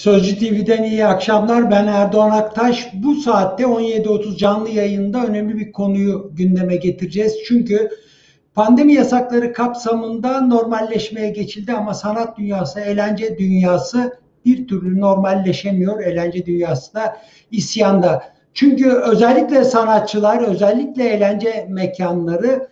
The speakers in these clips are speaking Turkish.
Sözcü TV'den iyi akşamlar. Ben Erdoğan Aktaş. Bu saatte 17.30 canlı yayında önemli bir konuyu gündeme getireceğiz. Çünkü pandemi yasakları kapsamında normalleşmeye geçildi ama sanat dünyası, eğlence dünyası bir türlü normalleşemiyor. Eğlence dünyası da isyanda. Çünkü özellikle sanatçılar, özellikle eğlence mekanları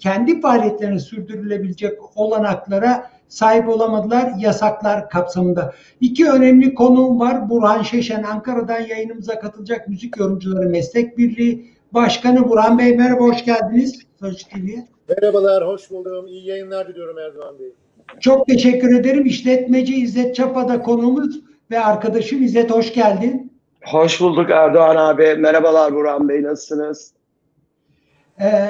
kendi faaliyetlerini sürdürülebilecek olanaklara sahip olamadılar yasaklar kapsamında. İki önemli konuğum var. Burhan Şeşen Ankara'dan yayınımıza katılacak Müzik Yorumcuları Meslek Birliği Başkanı Burhan Bey merhaba hoş geldiniz Sözcü TV'ye. Merhabalar, hoş buldum. İyi yayınlar diliyorum Erdoğan Bey. Çok teşekkür ederim. İşletmeci İzzet Çapa'da konuğumuz ve arkadaşım İzzet hoş geldin. Hoş bulduk Erdoğan abi. Merhabalar Burhan Bey nasılsınız? Ee,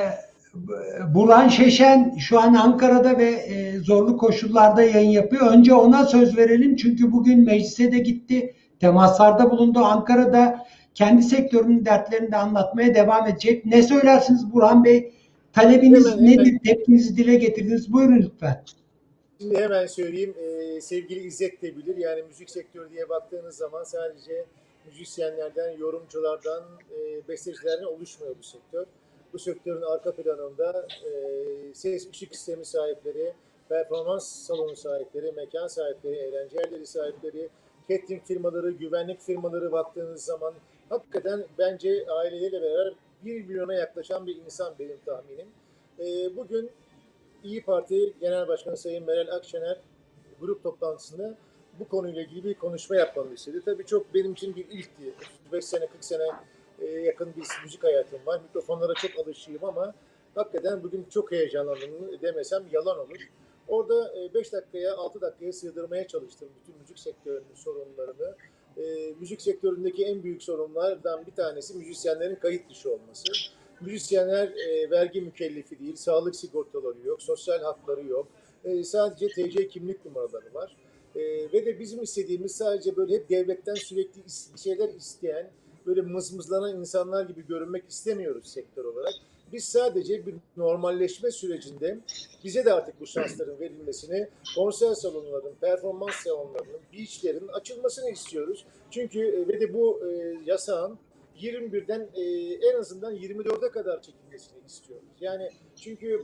Burhan Şeşen şu an Ankara'da ve e, zorlu koşullarda yayın yapıyor. Önce ona söz verelim çünkü bugün meclise de gitti. Temaslarda bulundu. Ankara'da kendi sektörünün dertlerini de anlatmaya devam edecek. Ne söylersiniz Burhan Bey? Talebiniz Hemen, nedir? hemen. Tepkinizi dile getirdiniz. Buyurun lütfen. Şimdi hemen söyleyeyim, e, sevgili İzzet de bilir. Yani müzik sektörü diye baktığınız zaman sadece müzisyenlerden, yorumculardan, e, bestecilerden oluşmuyor bu sektör. Bu sektörün arka planında e, ses ışık sistemi sahipleri, performans salonu sahipleri, mekan sahipleri, eğlence yerleri sahipleri, catering firmaları, güvenlik firmaları baktığınız zaman hakikaten bence aileleriyle beraber 1 milyona yaklaşan bir insan benim tahminim. E, bugün İyi Parti Genel Başkanı Sayın Meral Akşener grup toplantısında bu konuyla ilgili bir konuşma yapmamı istedi. Tabii çok benim için bir ilkti. 35 sene, 40 sene e, yakın bir müzik hayatım var. Mikrofonlara çok alışığım ama hakikaten bugün çok heyecanlandım demesem yalan olur. Orada 5 dakikaya, 6 dakikaya sığdırmaya çalıştım bütün müzik sektörünün sorunlarını. E, müzik sektöründeki en büyük sorunlardan bir tanesi müzisyenlerin kayıt dışı olması. Müzisyenler e, vergi mükellefi değil, sağlık sigortaları yok, sosyal hakları yok. E, sadece TC kimlik numaraları var. E, ve de bizim istediğimiz sadece böyle hep devletten sürekli şeyler isteyen, böyle mızmızlanan insanlar gibi görünmek istemiyoruz sektör olarak. Biz sadece bir normalleşme sürecinde bize de artık bu şansların verilmesini, konser salonlarının, performans salonlarının, beachlerin açılmasını istiyoruz. Çünkü e, ve de bu e, yasağın 21'den e, en azından 24'e kadar çekilmesini istiyoruz. Yani çünkü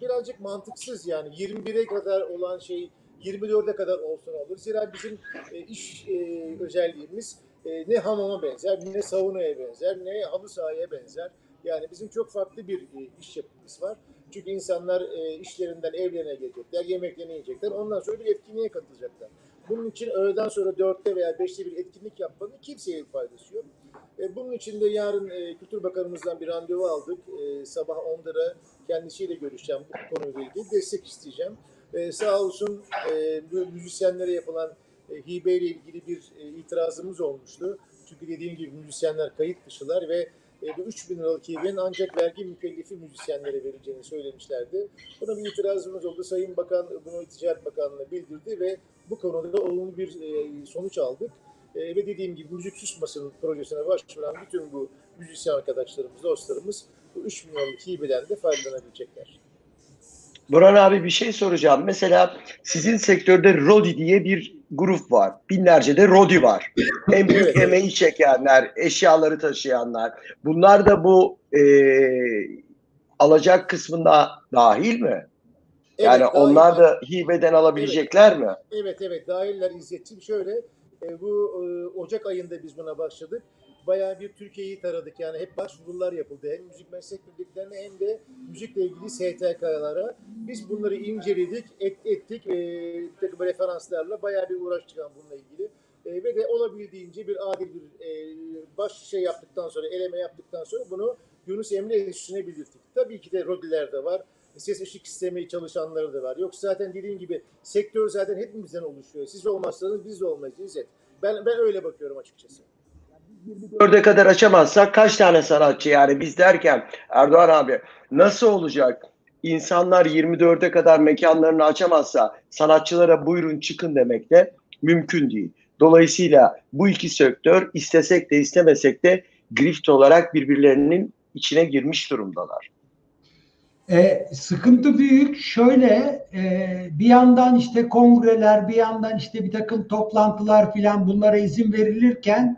birazcık mantıksız yani 21'e kadar olan şey 24'e kadar olsun olur. Zira bizim e, iş e, özelliğimiz e, ne hamama benzer, ne saunaya benzer, ne halı sahaya benzer. Yani bizim çok farklı bir e, iş yapımız var. Çünkü insanlar e, işlerinden evlerine gelecekler, yemeklerini yiyecekler. Ondan sonra bir etkinliğe katılacaklar. Bunun için öğleden sonra 4'te veya 5'te bir etkinlik yapmanın kimseye faydası yok. E, bunun için de yarın e, Kültür Bakanımızdan bir randevu aldık. E, sabah 10'da kendisiyle görüşeceğim bu konuyla ilgili. Destek isteyeceğim. E, sağ olsun e, müzisyenlere yapılan hibeyle ilgili bir e, itirazımız olmuştu. Çünkü dediğim gibi müzisyenler kayıt dışılar ve e, bu 3 bin liralık hibenin ancak vergi mükellefi müzisyenlere vereceğini söylemişlerdi. Buna bir itirazımız oldu. Sayın Bakan bunu Ticaret Bakanlığı'na bildirdi ve bu konuda da olumlu bir e, sonuç aldık. E, ve dediğim gibi müzik susmasın projesine başvuran bütün bu müzisyen arkadaşlarımız, dostlarımız bu 3 milyonluk hibeden de faydalanabilecekler. Burhan abi bir şey soracağım. Mesela sizin sektörde Rodi diye bir grup var. Binlerce de Rodi var. En büyük Evet. emeği çekenler, eşyaları taşıyanlar. Bunlar da bu e, alacak kısmında dahil mi? Yani Evet, onlar da hibeden alabilecekler mi? Evet evet dahiller İzzet'ciğim. Şöyle e, bu e, Ocak ayında biz buna başladık. Bayağı bir Türkiye'yi taradık yani hep başvurular yapıldı. Hem müzik meslek birliklerine hem de müzikle ilgili STK'lara. Biz bunları inceledik, et, ettik. E, bir takım referanslarla bayağı bir uğraştık yani bununla ilgili. E, ve de olabildiğince bir adil bir e, baş şey yaptıktan sonra, eleme yaptıktan sonra bunu Yunus Emre Enstitüsü'ne bildirdik. Tabii ki de Rodiler de var. Ses ışık sistemi çalışanları da var. Yoksa zaten dediğim gibi sektör zaten hepimizden oluşuyor. Siz olmazsanız biz de olmayız. Ben, ben öyle bakıyorum açıkçası. Dörde kadar açamazsak kaç tane sanatçı yani biz derken Erdoğan abi nasıl olacak? İnsanlar 24'e kadar mekanlarını açamazsa sanatçılara buyurun çıkın demek de mümkün değil. Dolayısıyla bu iki sektör istesek de istemesek de grift olarak birbirlerinin içine girmiş durumdalar. E, sıkıntı büyük. Şöyle e, bir yandan işte kongreler, bir yandan işte bir takım toplantılar filan bunlara izin verilirken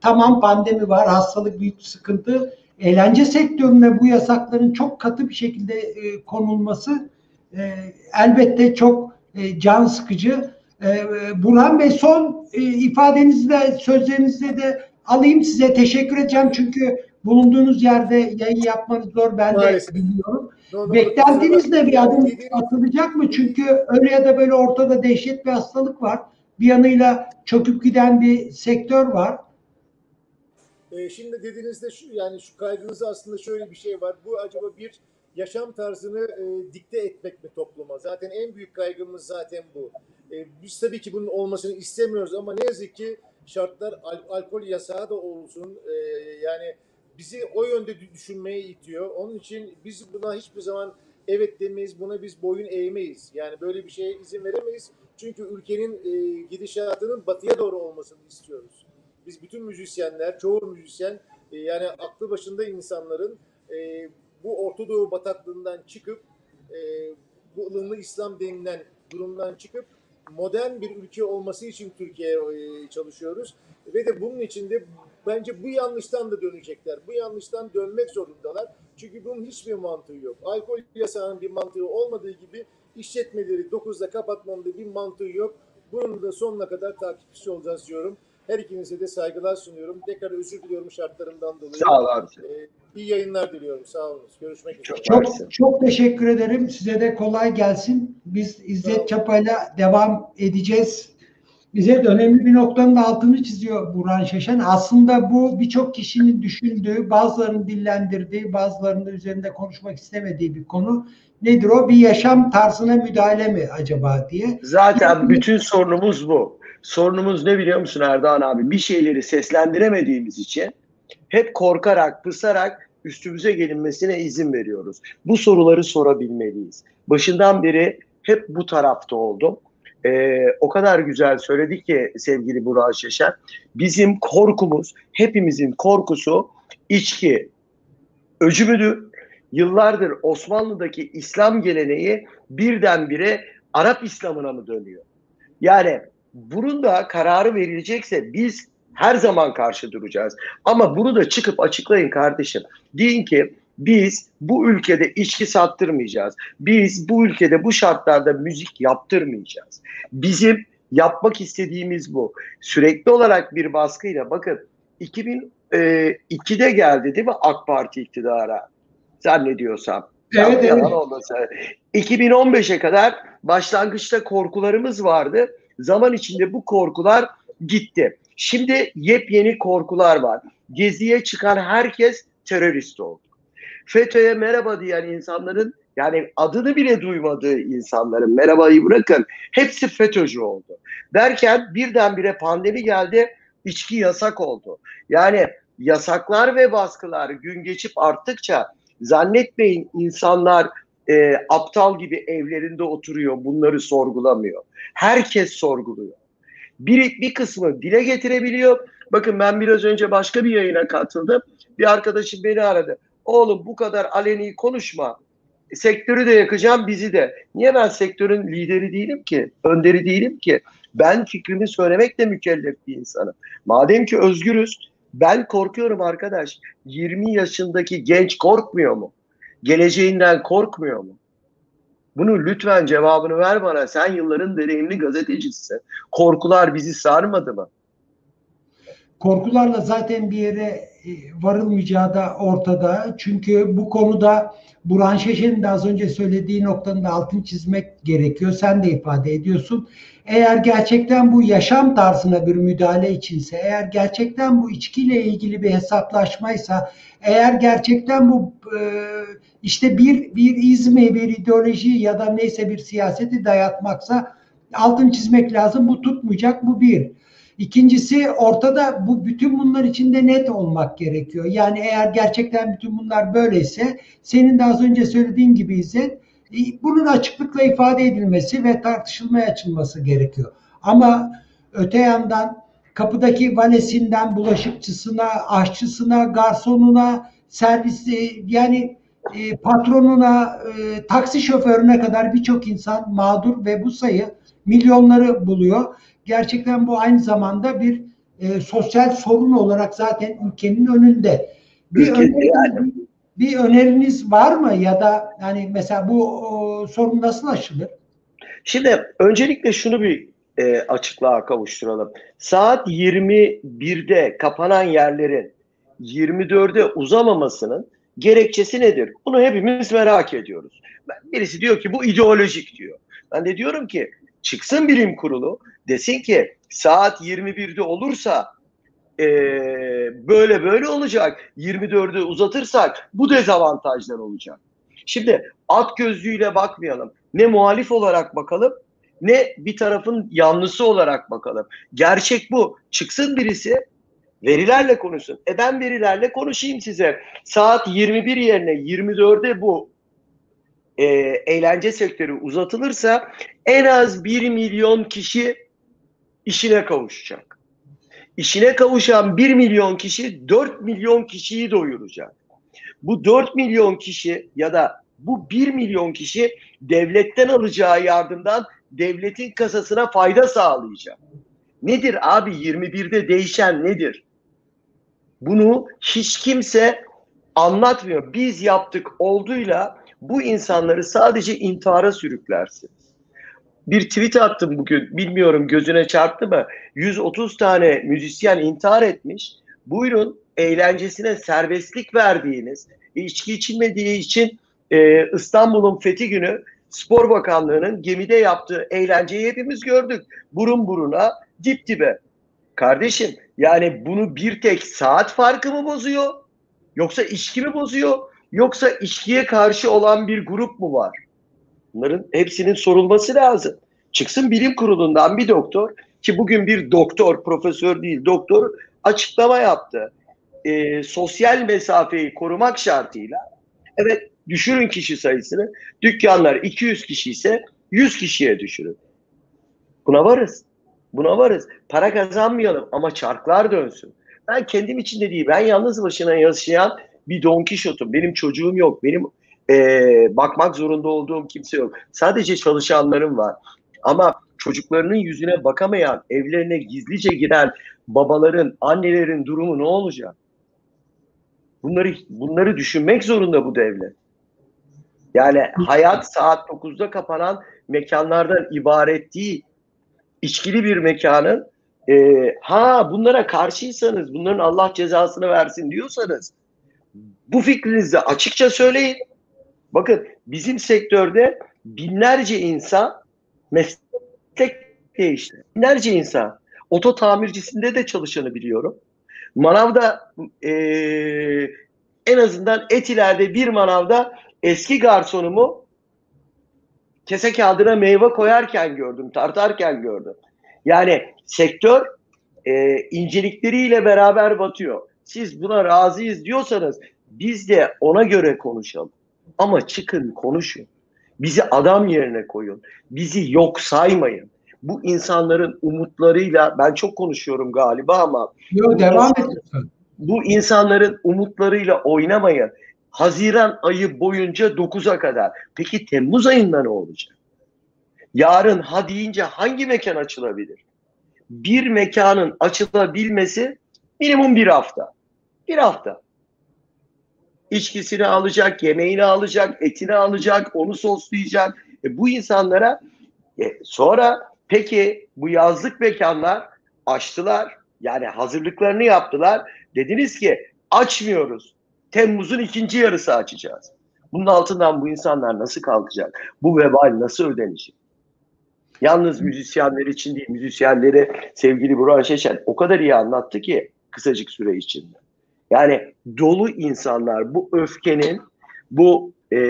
tamam pandemi var, hastalık büyük sıkıntı. Eğlence sektörüne bu yasakların çok katı bir şekilde e, konulması e, elbette çok e, can sıkıcı. E, Burhan Bey son e, ifadenizle, sözlerinizle de alayım size. Teşekkür edeceğim çünkü bulunduğunuz yerde yayın yapmanız zor. Ben Maalesef. de biliyorum. No, Beklentiniz de bir adım atılacak mı? Çünkü öyle ya da böyle ortada dehşet bir hastalık var. Bir yanıyla çöküp giden bir sektör var. E, şimdi dediğinizde şu yani şu kaygınızda aslında şöyle bir şey var. Bu acaba bir yaşam tarzını e, dikte etmek mi topluma? Zaten en büyük kaygımız zaten bu. E, biz tabii ki bunun olmasını istemiyoruz ama ne yazık ki şartlar al- alkol yasağı da olsun. E, yani bizi o yönde dü- düşünmeye itiyor. Onun için biz buna hiçbir zaman evet demeyiz, buna biz boyun eğmeyiz. Yani böyle bir şeye izin veremeyiz. Çünkü ülkenin e, gidişatının batıya doğru olmasını istiyoruz. Biz bütün müzisyenler, çoğu müzisyen e, yani aklı başında insanların e, bu Orta Doğu bataklığından çıkıp e, bu ılımlı İslam denilen durumdan çıkıp modern bir ülke olması için Türkiye'ye e, çalışıyoruz. Ve de bunun için de bence bu yanlıştan da dönecekler. Bu yanlıştan dönmek zorundalar. Çünkü bunun hiçbir mantığı yok. Alkol yasağının bir mantığı olmadığı gibi işletmeleri 9'da kapatmanın da bir mantığı yok. Bunun da sonuna kadar takipçisi olacağız diyorum. Her ikinize de saygılar sunuyorum. Tekrar özür diliyorum şartlarından dolayı. Sağ ol abi. Ee, iyi yayınlar diliyorum. Sağ olun. Görüşmek üzere. Çok- Çok teşekkür ederim. Size de kolay gelsin. Biz İzzet. Çapa'yla devam edeceğiz. İzzet önemli bir noktanın da altını çiziyor Burhan Şaşan. Aslında bu birçok kişinin düşündüğü, bazılarının dillendirdiği, bazılarının üzerinde konuşmak istemediği bir konu. Nedir o? Bir yaşam tarzına müdahale mi acaba diye. Zaten bütün sorunumuz bu. Sorunumuz ne biliyor musun Erdoğan abi? Bir şeyleri seslendiremediğimiz için hep korkarak, pısarak üstümüze gelinmesine izin veriyoruz. Bu soruları sorabilmeliyiz. Başından beri hep bu tarafta oldum. Ee, o kadar güzel söyledi ki sevgili Burak Şeşen. Bizim korkumuz, hepimizin korkusu içki, öcü müdür? Yıllardır Osmanlı'daki İslam geleneği birdenbire Arap İslam'ına mı dönüyor? Yani bunun da kararı verilecekse biz her zaman karşı duracağız. Ama bunu da çıkıp açıklayın kardeşim. Deyin ki biz bu ülkede içki sattırmayacağız. Biz bu ülkede bu şartlarda müzik yaptırmayacağız. Bizim yapmak istediğimiz bu. Sürekli olarak bir baskıyla bakın 2002'de geldi değil mi AK Parti iktidara zannediyorsam. Evet, evet. olmasa. 2015'e kadar başlangıçta korkularımız vardı. Zaman içinde bu korkular gitti. Şimdi yepyeni korkular var. Geziye çıkan herkes terörist oldu. FETÖ'ye merhaba diyen insanların yani adını bile duymadığı insanların merhabayı bırakın hepsi FETÖ'cü oldu. Derken birdenbire pandemi geldi içki yasak oldu. Yani yasaklar ve baskılar gün geçip arttıkça zannetmeyin insanlar e, aptal gibi evlerinde oturuyor bunları sorgulamıyor. Herkes sorguluyor. Bir, bir kısmı dile getirebiliyor. Bakın ben biraz önce başka bir yayına katıldım. Bir arkadaşım beni aradı. Oğlum bu kadar aleni konuşma. Sektörü de yakacağım bizi de. Niye ben sektörün lideri değilim ki? Önderi değilim ki? Ben fikrimi söylemekle mükellef bir insanım. Madem ki özgürüz ben korkuyorum arkadaş. 20 yaşındaki genç korkmuyor mu? Geleceğinden korkmuyor mu? Bunu lütfen cevabını ver bana. Sen yılların deneyimli gazetecisisin. Korkular bizi sarmadı mı? Korkularla zaten bir yere e, varılmayacağı da ortada. Çünkü bu konuda Burhan Şeşen'in de az önce söylediği noktanın da altını çizmek gerekiyor. Sen de ifade ediyorsun. Eğer gerçekten bu yaşam tarzına bir müdahale içinse, eğer gerçekten bu içkiyle ilgili bir hesaplaşmaysa, eğer gerçekten bu e, işte bir bir izmi, bir ideoloji ya da neyse bir siyaseti dayatmaksa altın çizmek lazım. Bu tutmayacak. Bu bir. İkincisi ortada bu bütün bunlar içinde net olmak gerekiyor. Yani eğer gerçekten bütün bunlar böyleyse senin de az önce söylediğin gibi İzzet e, bunun açıklıkla ifade edilmesi ve tartışılmaya açılması gerekiyor. Ama öte yandan kapıdaki valesinden bulaşıkçısına, aşçısına, garsonuna, servisi yani e, patronuna, e, taksi şoförüne kadar birçok insan mağdur ve bu sayı milyonları buluyor. Gerçekten bu aynı zamanda bir e, sosyal sorun olarak zaten ülkenin önünde. Bir, Ülkede öneriniz, bir öneriniz var mı ya da yani mesela bu o, sorun nasıl aşılır? Şimdi öncelikle şunu bir e, açıklığa kavuşturalım. Saat 21'de kapanan yerlerin 24'e uzamamasının gerekçesi nedir? Bunu hepimiz merak ediyoruz. Birisi diyor ki bu ideolojik diyor. Ben de diyorum ki çıksın bilim kurulu desin ki saat 21'de olursa e, böyle böyle olacak. 24'ü uzatırsak bu dezavantajlar olacak. Şimdi at gözlüğüyle bakmayalım. Ne muhalif olarak bakalım ne bir tarafın yanlısı olarak bakalım. Gerçek bu. Çıksın birisi verilerle konuşsun. E ben verilerle konuşayım size. Saat 21 yerine 24'e bu e, eğlence sektörü uzatılırsa en az 1 milyon kişi işine kavuşacak. İşine kavuşan 1 milyon kişi 4 milyon kişiyi doyuracak. Bu 4 milyon kişi ya da bu 1 milyon kişi devletten alacağı yardımdan devletin kasasına fayda sağlayacak. Nedir abi 21'de değişen nedir? Bunu hiç kimse anlatmıyor. Biz yaptık olduğuyla bu insanları sadece intihara sürüklersiniz. Bir tweet attım bugün. Bilmiyorum gözüne çarptı mı? 130 tane müzisyen intihar etmiş. Buyurun eğlencesine serbestlik verdiğiniz, içki içilmediği için e, İstanbul'un fethi günü Spor Bakanlığı'nın gemide yaptığı eğlenceyi hepimiz gördük. Burun buruna, dip dibe. Kardeşim yani bunu bir tek saat farkı mı bozuyor? Yoksa içki mi bozuyor? Yoksa içkiye karşı olan bir grup mu var? Bunların hepsinin sorulması lazım. Çıksın bilim kurulundan bir doktor ki bugün bir doktor, profesör değil doktor açıklama yaptı. E, sosyal mesafeyi korumak şartıyla evet düşürün kişi sayısını. Dükkanlar 200 kişi ise 100 kişiye düşürün. Buna varız. Buna varız. Para kazanmayalım ama çarklar dönsün. Ben kendim için de değil, ben yalnız başına yaşayan bir Don Kişot'um. Benim çocuğum yok. Benim e, bakmak zorunda olduğum kimse yok. Sadece çalışanlarım var. Ama çocuklarının yüzüne bakamayan, evlerine gizlice giren babaların, annelerin durumu ne olacak? Bunları bunları düşünmek zorunda bu devlet. Yani hayat saat 9'da kapanan mekanlardan ibaret değil. İçkili bir mekanın e, ha bunlara karşıysanız, bunların Allah cezasını versin diyorsanız bu fikrinizi açıkça söyleyin. Bakın bizim sektörde binlerce insan meslek değişti. Binlerce insan. Oto tamircisinde de çalışanı biliyorum. Manavda e, en azından Etiler'de bir manavda eski garsonumu kese kağıdına meyve koyarken gördüm, tartarken gördüm. Yani sektör e, incelikleriyle beraber batıyor. Siz buna razıyız diyorsanız biz de ona göre konuşalım. Ama çıkın konuşun. Bizi adam yerine koyun. Bizi yok saymayın. Bu insanların umutlarıyla ben çok konuşuyorum galiba ama Yok devam et. Bu insanların umutlarıyla oynamayın. Haziran ayı boyunca 9'a kadar. Peki Temmuz ayında ne olacak? Yarın ha deyince hangi mekan açılabilir? Bir mekanın açılabilmesi minimum bir hafta. Bir hafta. İçkisini alacak, yemeğini alacak, etini alacak, onu soslayacak. E bu insanlara e, sonra peki bu yazlık mekanlar açtılar. Yani hazırlıklarını yaptılar. Dediniz ki açmıyoruz. Temmuz'un ikinci yarısı açacağız. Bunun altından bu insanlar nasıl kalkacak? Bu vebal nasıl ödenecek? Yalnız müzisyenler için değil, müzisyenleri sevgili Burhan Şeşen o kadar iyi anlattı ki kısacık süre içinde. Yani dolu insanlar bu öfkenin, bu e,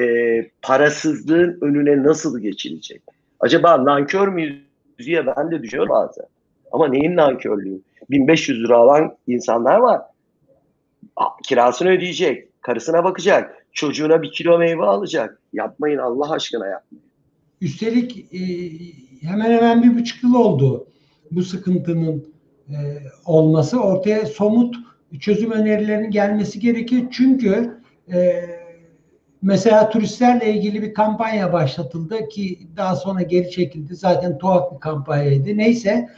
parasızlığın önüne nasıl geçilecek? Acaba nankör müyüz diye ben de düşünüyorum bazen. Ama neyin nankörlüğü? 1500 lira alan insanlar var. Kirasını ödeyecek, karısına bakacak, çocuğuna bir kilo meyve alacak. Yapmayın Allah aşkına yapmayın. Üstelik e, hemen hemen bir buçuk yıl oldu bu sıkıntının e, olması. Ortaya somut çözüm önerilerinin gelmesi gerekiyor. Çünkü e, mesela turistlerle ilgili bir kampanya başlatıldı ki daha sonra geri çekildi. Zaten tuhaf bir kampanyaydı. Neyse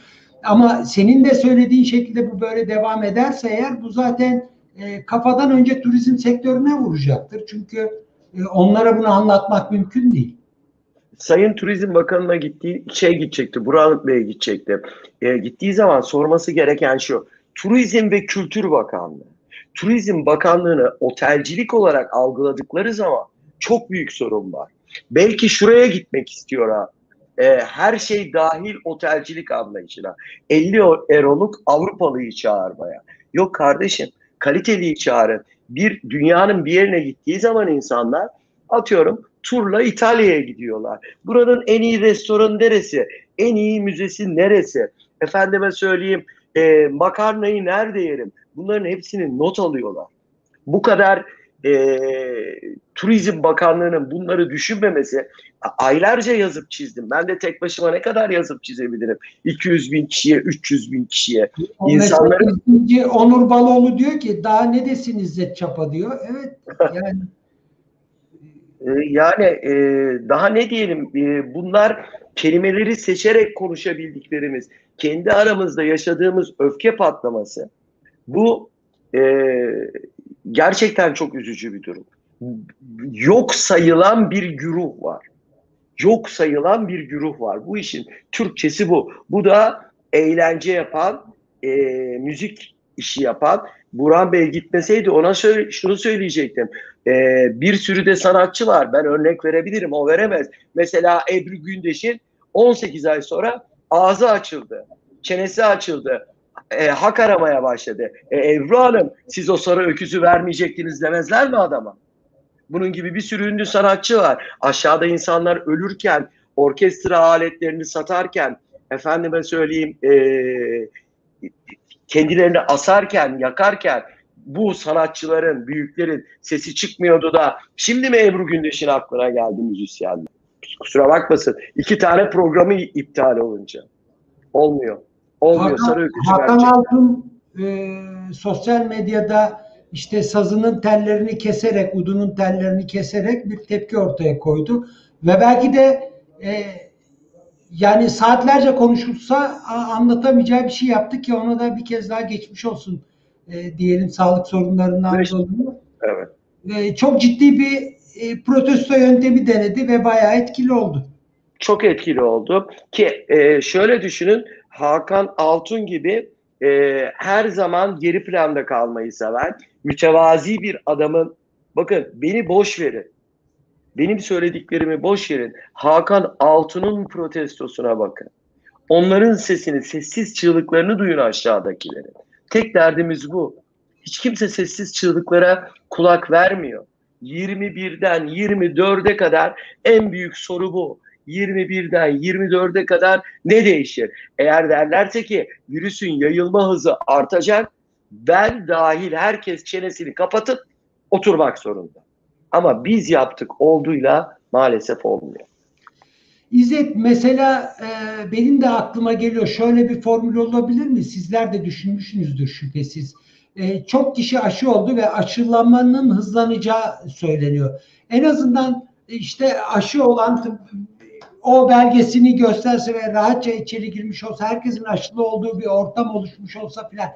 ama senin de söylediğin şekilde bu böyle devam ederse eğer bu zaten e, kafadan önce turizm sektörüne vuracaktır. Çünkü e, onlara bunu anlatmak mümkün değil. Sayın Turizm Bakanı'na gittiği şey gidecekti, Burak Bey'e gidecekti. E, gittiği zaman sorması gereken şu, Turizm ve Kültür Bakanlığı. Turizm Bakanlığı'nı otelcilik olarak algıladıkları zaman çok büyük sorun var. Belki şuraya gitmek istiyor ha. E, her şey dahil otelcilik anlayışına. 50 eroluk Avrupalıyı çağırmaya. Yok kardeşim, kaliteliyi çağırın. Bir dünyanın bir yerine gittiği zaman insanlar atıyorum turla İtalya'ya gidiyorlar. Buranın en iyi restoranı neresi? En iyi müzesi neresi? Efendime söyleyeyim e, makarnayı nerede yerim? Bunların hepsini not alıyorlar. Bu kadar e, Turizm Bakanlığı'nın bunları düşünmemesi aylarca yazıp çizdim. Ben de tek başıma ne kadar yazıp çizebilirim? 200 bin kişiye, 300 bin kişiye. O İnsanların... Onur Baloğlu diyor ki daha ne desin İzzet Çapa diyor. Evet yani yani e, daha ne diyelim e, bunlar kelimeleri seçerek konuşabildiklerimiz, kendi aramızda yaşadığımız öfke patlaması bu e, gerçekten çok üzücü bir durum. Yok sayılan bir güruh var. Yok sayılan bir güruh var. Bu işin Türkçesi bu. Bu da eğlence yapan, e, müzik işi yapan. Burhan Bey gitmeseydi ona söyle, şunu söyleyecektim. Ee, bir sürü de sanatçı var. Ben örnek verebilirim. O veremez. Mesela Ebru Gündeş'in 18 ay sonra ağzı açıldı. Çenesi açıldı. E, hak aramaya başladı. E, Ebru Hanım siz o sarı öküzü vermeyecektiniz demezler mi adama? Bunun gibi bir sürü ünlü sanatçı var. Aşağıda insanlar ölürken, orkestra aletlerini satarken, efendime söyleyeyim e, kendilerini asarken, yakarken bu sanatçıların, büyüklerin sesi çıkmıyordu da şimdi mi Ebru Gündeş'in aklına geldi müzisyenler? Kusura bakmasın. İki tane programı iptal olunca. Olmuyor. Olmuyor. Hakan, Sarı Hakan Altun e, sosyal medyada işte sazının tellerini keserek, udunun tellerini keserek bir tepki ortaya koydu. Ve belki de e, yani saatlerce konuşulsa anlatamayacağı bir şey yaptı ki ona da bir kez daha geçmiş olsun e, diyelim sağlık sorunlarından dolayı. Evet. E, çok ciddi bir e, protesto yöntemi denedi ve bayağı etkili oldu. Çok etkili oldu ki e, şöyle düşünün Hakan Altun gibi e, her zaman geri planda kalmayı seven mütevazi bir adamın bakın beni boş verin benim söylediklerimi boş verin. Hakan Altun'un protestosuna bakın. Onların sesini, sessiz çığlıklarını duyun aşağıdakilerin. Tek derdimiz bu. Hiç kimse sessiz çığlıklara kulak vermiyor. 21'den 24'e kadar en büyük soru bu. 21'den 24'e kadar ne değişir? Eğer derlerse ki virüsün yayılma hızı artacak, ben dahil herkes çenesini kapatıp oturmak zorunda. Ama biz yaptık olduğuyla maalesef olmuyor. İzzet mesela e, benim de aklıma geliyor şöyle bir formül olabilir mi? Sizler de düşünmüşsünüzdür şüphesiz. E, çok kişi aşı oldu ve aşılamanın hızlanacağı söyleniyor. En azından işte aşı olan o belgesini gösterse ve rahatça içeri girmiş olsa, herkesin aşılı olduğu bir ortam oluşmuş olsa filan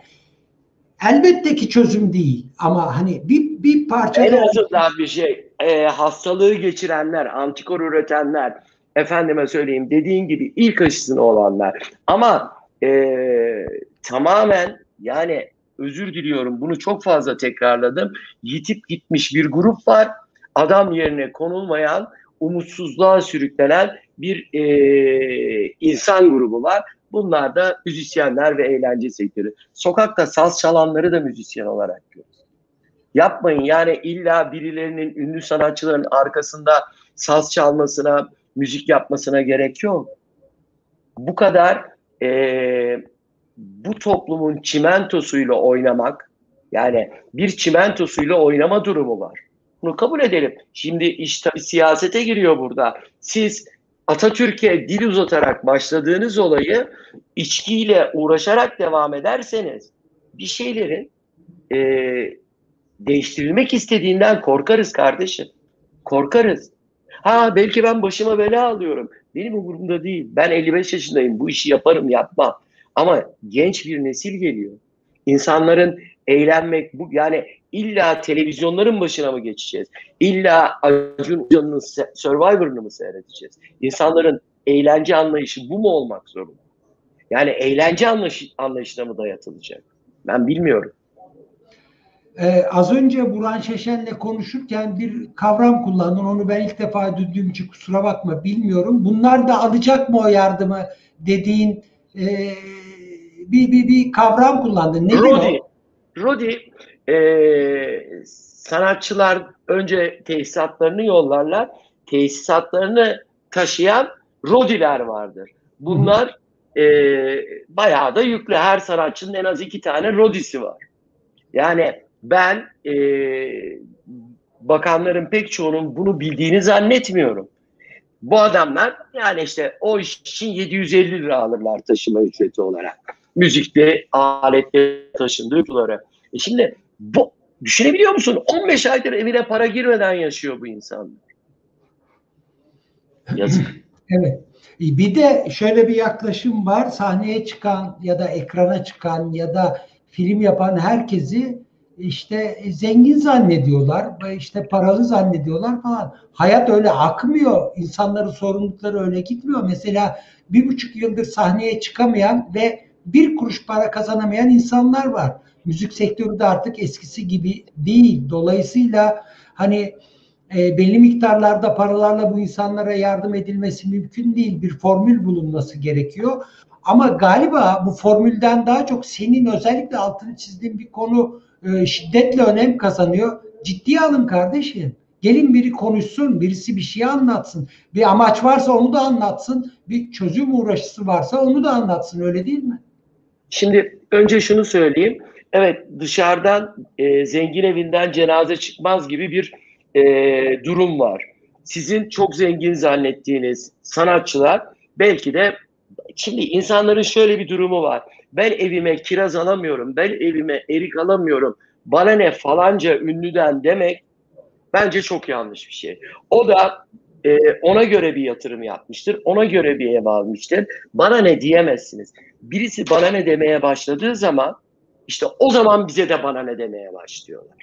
elbette ki çözüm değil ama hani bir bir parça en azından bir şey e, hastalığı geçirenler, antikor üretenler, efendime söyleyeyim dediğin gibi ilk aşısını olanlar ama e, tamamen yani özür diliyorum bunu çok fazla tekrarladım. Yitip gitmiş bir grup var. Adam yerine konulmayan, umutsuzluğa sürüklenen bir e, insan grubu var. Bunlar da müzisyenler ve eğlence sektörü. Sokakta saz çalanları da müzisyen olarak görüyoruz. Yapmayın yani illa birilerinin ünlü sanatçıların arkasında saz çalmasına, müzik yapmasına gerek yok. Bu kadar e, bu toplumun çimentosuyla oynamak, yani bir çimentosuyla oynama durumu var. Bunu kabul edelim. Şimdi iş tabii siyasete giriyor burada. Siz Atatürk'e dil uzatarak başladığınız olayı içkiyle uğraşarak devam ederseniz bir şeylerin e, değiştirilmek istediğinden korkarız kardeşim. Korkarız. Ha belki ben başıma bela alıyorum. Benim umurumda değil. Ben 55 yaşındayım. Bu işi yaparım yapmam. Ama genç bir nesil geliyor. İnsanların eğlenmek bu yani illa televizyonların başına mı geçeceğiz? İlla Acun Ilıcalı'nın Survivor'ını mı seyredeceğiz? İnsanların eğlence anlayışı bu mu olmak zorunda? Yani eğlence anlayış, anlayışına mı dayatılacak? Ben bilmiyorum. Ee, az önce Burhan Şeşen'le konuşurken bir kavram kullandın. Onu ben ilk defa duyduğum için kusura bakma bilmiyorum. Bunlar da alacak mı o yardımı dediğin e, bir, bir, bir kavram kullandın. Nedir Rodi? Rodi e, sanatçılar önce tesisatlarını yollarlar. Tesisatlarını taşıyan Rodiler vardır. Bunlar e, bayağı da yüklü. Her sanatçının en az iki tane Rodisi var. Yani ben e, bakanların pek çoğunun bunu bildiğini zannetmiyorum. Bu adamlar yani işte o iş için 750 lira alırlar taşıma ücreti olarak. Müzikte aletle taşındığı kutuları. E şimdi bu düşünebiliyor musun? 15 aydır evine para girmeden yaşıyor bu insanlar. Yazık. Evet. E, Bir de şöyle bir yaklaşım var. Sahneye çıkan ya da ekrana çıkan ya da film yapan herkesi işte zengin zannediyorlar, işte paralı zannediyorlar falan. Hayat öyle akmıyor. İnsanların sorumlulukları öyle gitmiyor. Mesela bir buçuk yıldır sahneye çıkamayan ve bir kuruş para kazanamayan insanlar var. Müzik sektörü de artık eskisi gibi değil. Dolayısıyla hani e, belli miktarlarda paralarla bu insanlara yardım edilmesi mümkün değil. Bir formül bulunması gerekiyor. Ama galiba bu formülden daha çok senin özellikle altını çizdiğin bir konu e, şiddetle önem kazanıyor. Ciddiye alın kardeşim. Gelin biri konuşsun, birisi bir şey anlatsın. Bir amaç varsa onu da anlatsın. Bir çözüm uğraşısı varsa onu da anlatsın. Öyle değil mi? Şimdi önce şunu söyleyeyim. Evet dışarıdan e, zengin evinden cenaze çıkmaz gibi bir e, durum var. Sizin çok zengin zannettiğiniz sanatçılar belki de şimdi insanların şöyle bir durumu var. Ben evime kiraz alamıyorum, ben evime erik alamıyorum. Bana ne falanca ünlüden demek bence çok yanlış bir şey. O da e, ona göre bir yatırım yapmıştır, ona göre bir ev almıştır. Bana ne diyemezsiniz. Birisi bana ne demeye başladığı zaman işte o zaman bize de bana ne demeye başlıyorlar.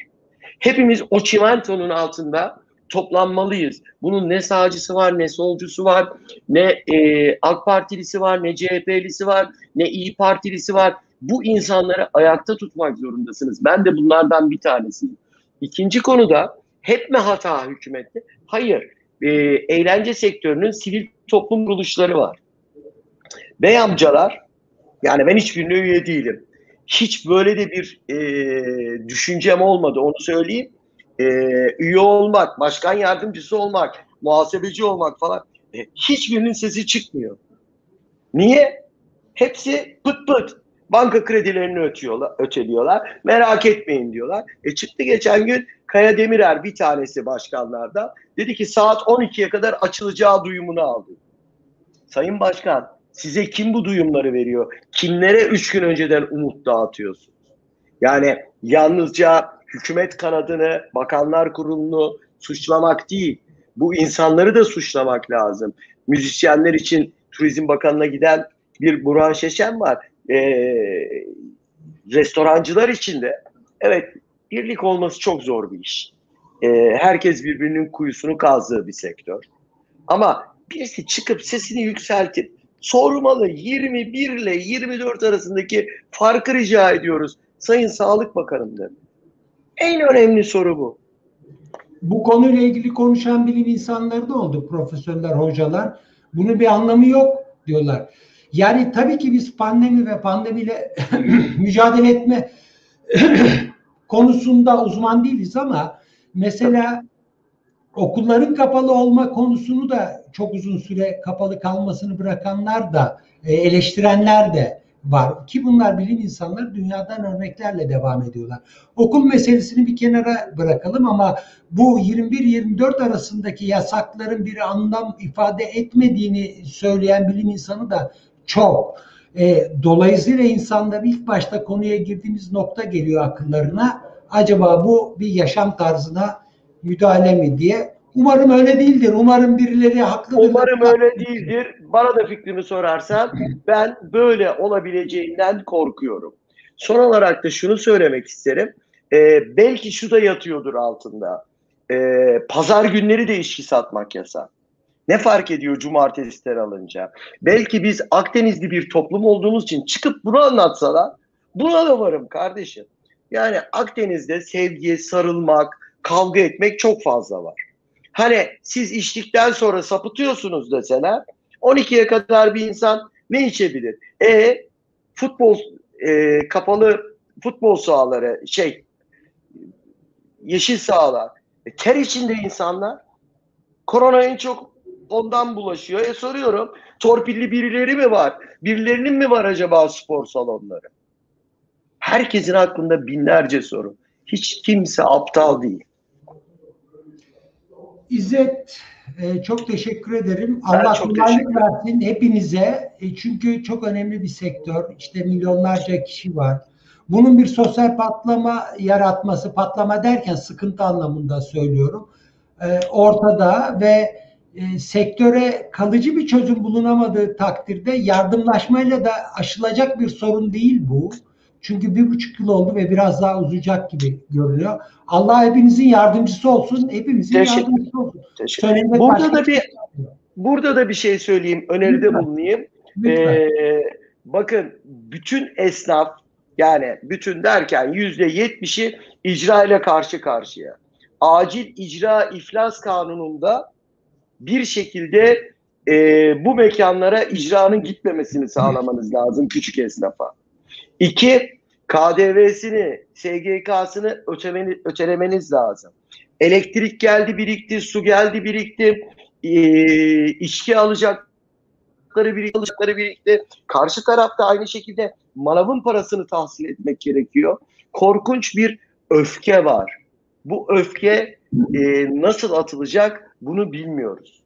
Hepimiz o çimentonun altında toplanmalıyız. Bunun ne sağcısı var, ne solcusu var, ne e, AK Partilisi var, ne CHP'lisi var, ne İyi Partilisi var. Bu insanları ayakta tutmak zorundasınız. Ben de bunlardan bir tanesiyim. İkinci konuda hep mi hata hükümette? Hayır. E, eğlence sektörünün sivil toplum kuruluşları var. Bey amcalar, yani ben hiçbirine üye değilim. Hiç böyle de bir e, düşüncem olmadı onu söyleyeyim. E, üye olmak, başkan yardımcısı olmak, muhasebeci olmak falan e, hiçbirinin sesi çıkmıyor. Niye? Hepsi pıt pıt. Banka kredilerini ötüyorlar, öteliyorlar. Merak etmeyin diyorlar. E çıktı geçen gün Kaya Demirer bir tanesi başkanlardan. Dedi ki saat 12'ye kadar açılacağı duyumunu aldı. Sayın Başkan size kim bu duyumları veriyor? Kimlere üç gün önceden umut dağıtıyorsunuz? Yani yalnızca hükümet kanadını, bakanlar kurulunu suçlamak değil. Bu insanları da suçlamak lazım. Müzisyenler için Turizm Bakanı'na giden bir Burhan Şeşen var. Ee, restorancılar için de evet birlik olması çok zor bir iş. Ee, herkes birbirinin kuyusunu kazdığı bir sektör. Ama birisi çıkıp sesini yükseltip sormalı 21 ile 24 arasındaki farkı rica ediyoruz. Sayın Sağlık Bakanım'dan. En önemli soru bu. Bu konuyla ilgili konuşan bilim insanları da oldu. Profesörler, hocalar. Bunun bir anlamı yok diyorlar. Yani tabii ki biz pandemi ve pandemiyle mücadele etme konusunda uzman değiliz ama mesela okulların kapalı olma konusunu da çok uzun süre kapalı kalmasını bırakanlar da e, eleştirenler de var ki bunlar bilim insanları dünyadan örneklerle devam ediyorlar. Okul meselesini bir kenara bırakalım ama bu 21-24 arasındaki yasakların bir anlam ifade etmediğini söyleyen bilim insanı da çok. E, dolayısıyla insanların ilk başta konuya girdiğimiz nokta geliyor akıllarına. Acaba bu bir yaşam tarzına müdahale mi diye Umarım öyle değildir. Umarım birileri haklıdır. Umarım öyle değildir. Bana da fikrimi sorarsan ben böyle olabileceğinden korkuyorum. Son olarak da şunu söylemek isterim. Ee, belki şu da yatıyordur altında. Ee, pazar günleri de içki satmak yasak. Ne fark ediyor cumartesiler alınca? Belki biz Akdenizli bir toplum olduğumuz için çıkıp bunu anlatsalar buna da varım kardeşim. Yani Akdeniz'de sevgiye sarılmak, kavga etmek çok fazla var. Hani siz içtikten sonra sapıtıyorsunuz deseler 12'ye kadar bir insan ne içebilir? E futbol e, kapalı futbol sahaları şey yeşil sahalar. E, ter içinde insanlar. Korona en çok ondan bulaşıyor. E soruyorum torpilli birileri mi var? Birilerinin mi var acaba spor salonları? Herkesin aklında binlerce soru. Hiç kimse aptal değil. İzzet e, çok teşekkür ederim. Ben Allah kolaylık versin hepinize. E, çünkü çok önemli bir sektör. İşte milyonlarca kişi var. Bunun bir sosyal patlama yaratması, patlama derken sıkıntı anlamında söylüyorum. E, ortada ve e, sektöre kalıcı bir çözüm bulunamadığı takdirde yardımlaşmayla da aşılacak bir sorun değil bu. Çünkü bir buçuk yıl oldu ve biraz daha uzayacak gibi görünüyor. Allah hepinizin yardımcısı olsun. Hepimizin Teşekkür- yardımcısı olsun. Teşekkür Burada da bir şey burada da bir şey söyleyeyim, öneride Lütfen. bulunayım. Lütfen. Ee, bakın bütün esnaf yani bütün derken yüzde yetmişi icra ile karşı karşıya. Acil icra iflas kanununda bir şekilde e, bu mekanlara icranın gitmemesini sağlamanız lazım küçük esnafa. İki, KDV'sini, SGK'sını ötemeni, ötelemeniz lazım. Elektrik geldi birikti, su geldi birikti, e, içki alacakları birikti, alacakları birikti. Karşı tarafta aynı şekilde manavın parasını tahsil etmek gerekiyor. Korkunç bir öfke var. Bu öfke e, nasıl atılacak bunu bilmiyoruz.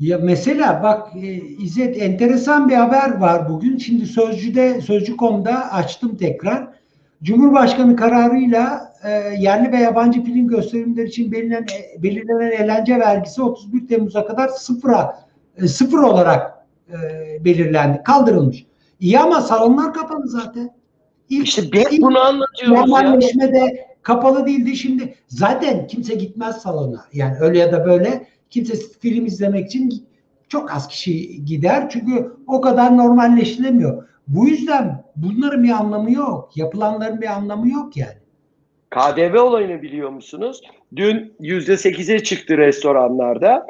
Ya mesela bak e, İzzet enteresan bir haber var bugün. Şimdi Sözcü'de Sözcü.com'da açtım tekrar. Cumhurbaşkanı kararıyla e, yerli ve yabancı film gösterimleri için belirlenen, e, belirlenen eğlence vergisi 31 Temmuz'a kadar sıfıra e, sıfır olarak e, belirlendi, kaldırılmış. İyi ama salonlar kapalı zaten. İlk, İşte hep ilk- bunu anlatıyoruz ya. Normalleşmede kapalı değildi şimdi. Zaten kimse gitmez salona. Yani öyle ya da böyle kimse film izlemek için çok az kişi gider. Çünkü o kadar normalleştiremiyor. Bu yüzden bunların bir anlamı yok. Yapılanların bir anlamı yok yani. KDV olayını biliyor musunuz? Dün %8'e çıktı restoranlarda.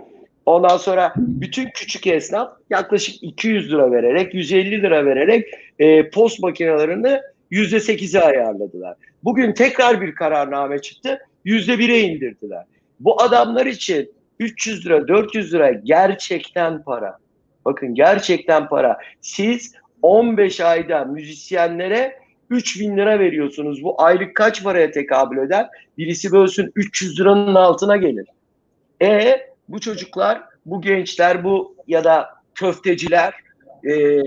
Ondan sonra bütün küçük esnaf yaklaşık 200 lira vererek, 150 lira vererek e, post makinelerini %8'e ayarladılar. Bugün tekrar bir kararname çıktı. %1'e indirdiler. Bu adamlar için 300 lira, 400 lira gerçekten para. Bakın gerçekten para. Siz 15 ayda müzisyenlere 3000 lira veriyorsunuz. Bu aylık kaç paraya tekabül eder? Birisi bölsün 300 liranın altına gelir. E bu çocuklar, bu gençler, bu ya da köfteciler, e,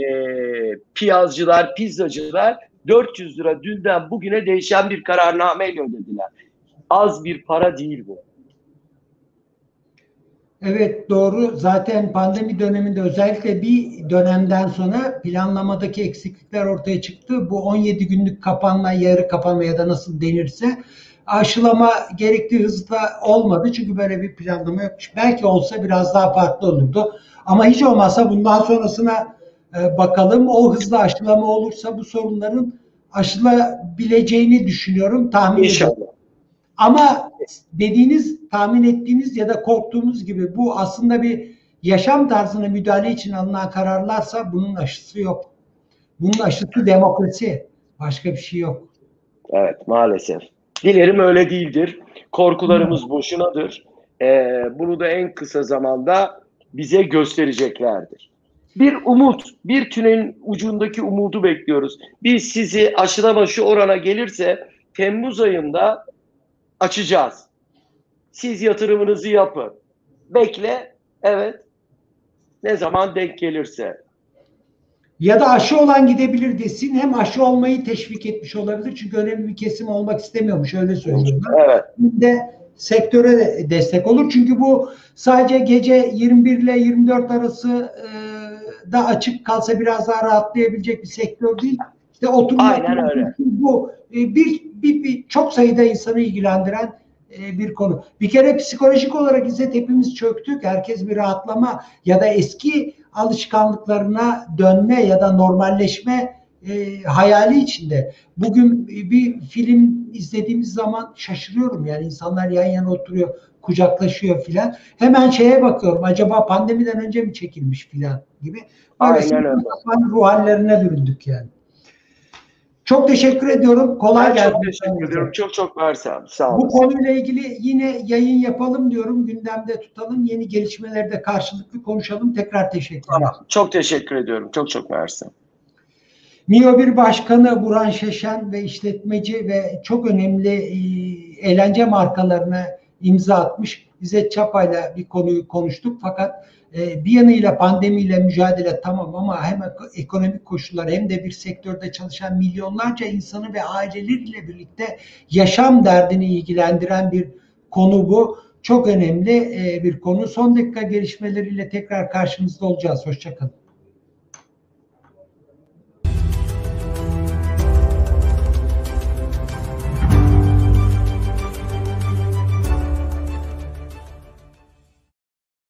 piyazcılar, pizzacılar 400 lira dünden bugüne değişen bir kararnameyle ödediler. Az bir para değil bu. Evet doğru. Zaten pandemi döneminde özellikle bir dönemden sonra planlamadaki eksiklikler ortaya çıktı. Bu 17 günlük kapanma, yarı kapanma ya da nasıl denirse aşılama gerektiği hızda olmadı. Çünkü böyle bir planlama yokmuş. Belki olsa biraz daha farklı olurdu. Ama hiç olmazsa bundan sonrasına e, bakalım. O hızla aşılama olursa bu sorunların aşılabileceğini düşünüyorum. Tahmin ediyorum. İnşallah. Ama dediğiniz, tahmin ettiğiniz ya da korktuğumuz gibi bu aslında bir yaşam tarzına müdahale için alınan kararlarsa bunun aşısı yok. Bunun aşısı demokrasi. Başka bir şey yok. Evet maalesef. Dilerim öyle değildir. Korkularımız boşunadır. Ee, bunu da en kısa zamanda bize göstereceklerdir. Bir umut, bir tünelin ucundaki umudu bekliyoruz. Biz sizi aşılama şu orana gelirse Temmuz ayında açacağız. Siz yatırımınızı yapın. Bekle. Evet. Ne zaman denk gelirse. Ya da aşı olan gidebilir desin. Hem aşı olmayı teşvik etmiş olabilir. Çünkü önemli bir kesim olmak istemiyormuş. Öyle söylüyorlar. Evet. Hem de sektöre de destek olur. Çünkü bu sadece gece 21 ile 24 arası e, da açık kalsa biraz daha rahatlayabilecek bir sektör değil. İşte oturma Aynen öyle. bu e, bir, bir, bir çok sayıda insanı ilgilendiren e, bir konu. Bir kere psikolojik olarak ise hepimiz çöktük. Herkes bir rahatlama ya da eski alışkanlıklarına dönme ya da normalleşme e, hayali içinde. Bugün bir film izlediğimiz zaman şaşırıyorum. Yani insanlar yan yana oturuyor, kucaklaşıyor filan. Hemen şeye bakıyorum. Acaba pandemiden önce mi çekilmiş filan gibi. Böyle Aynen öyle. sapan ruh hallerine büründük yani. Çok teşekkür ediyorum. Kolay Ben gelsin. çok teşekkür ediyorum. Çok çok abi. Sağ Bu olasın. konuyla ilgili yine yayın yapalım diyorum. Gündemde tutalım. Yeni gelişmeleri de karşılıklı konuşalım. Tekrar teşekkürler. Tamam. Çok teşekkür ediyorum. Çok çok mersi. Mio 1 Başkanı Burhan Şeşen ve işletmeci ve çok önemli e, eğlence markalarına imza atmış. İzzet Çapa'yla bir konuyu konuştuk fakat bir yanıyla pandemiyle mücadele tamam ama hem ek- ekonomik koşullar hem de bir sektörde çalışan milyonlarca insanı ve aileleriyle birlikte yaşam derdini ilgilendiren bir konu bu. Çok önemli e, bir konu. Son dakika gelişmeleriyle tekrar karşınızda olacağız. Hoşçakalın.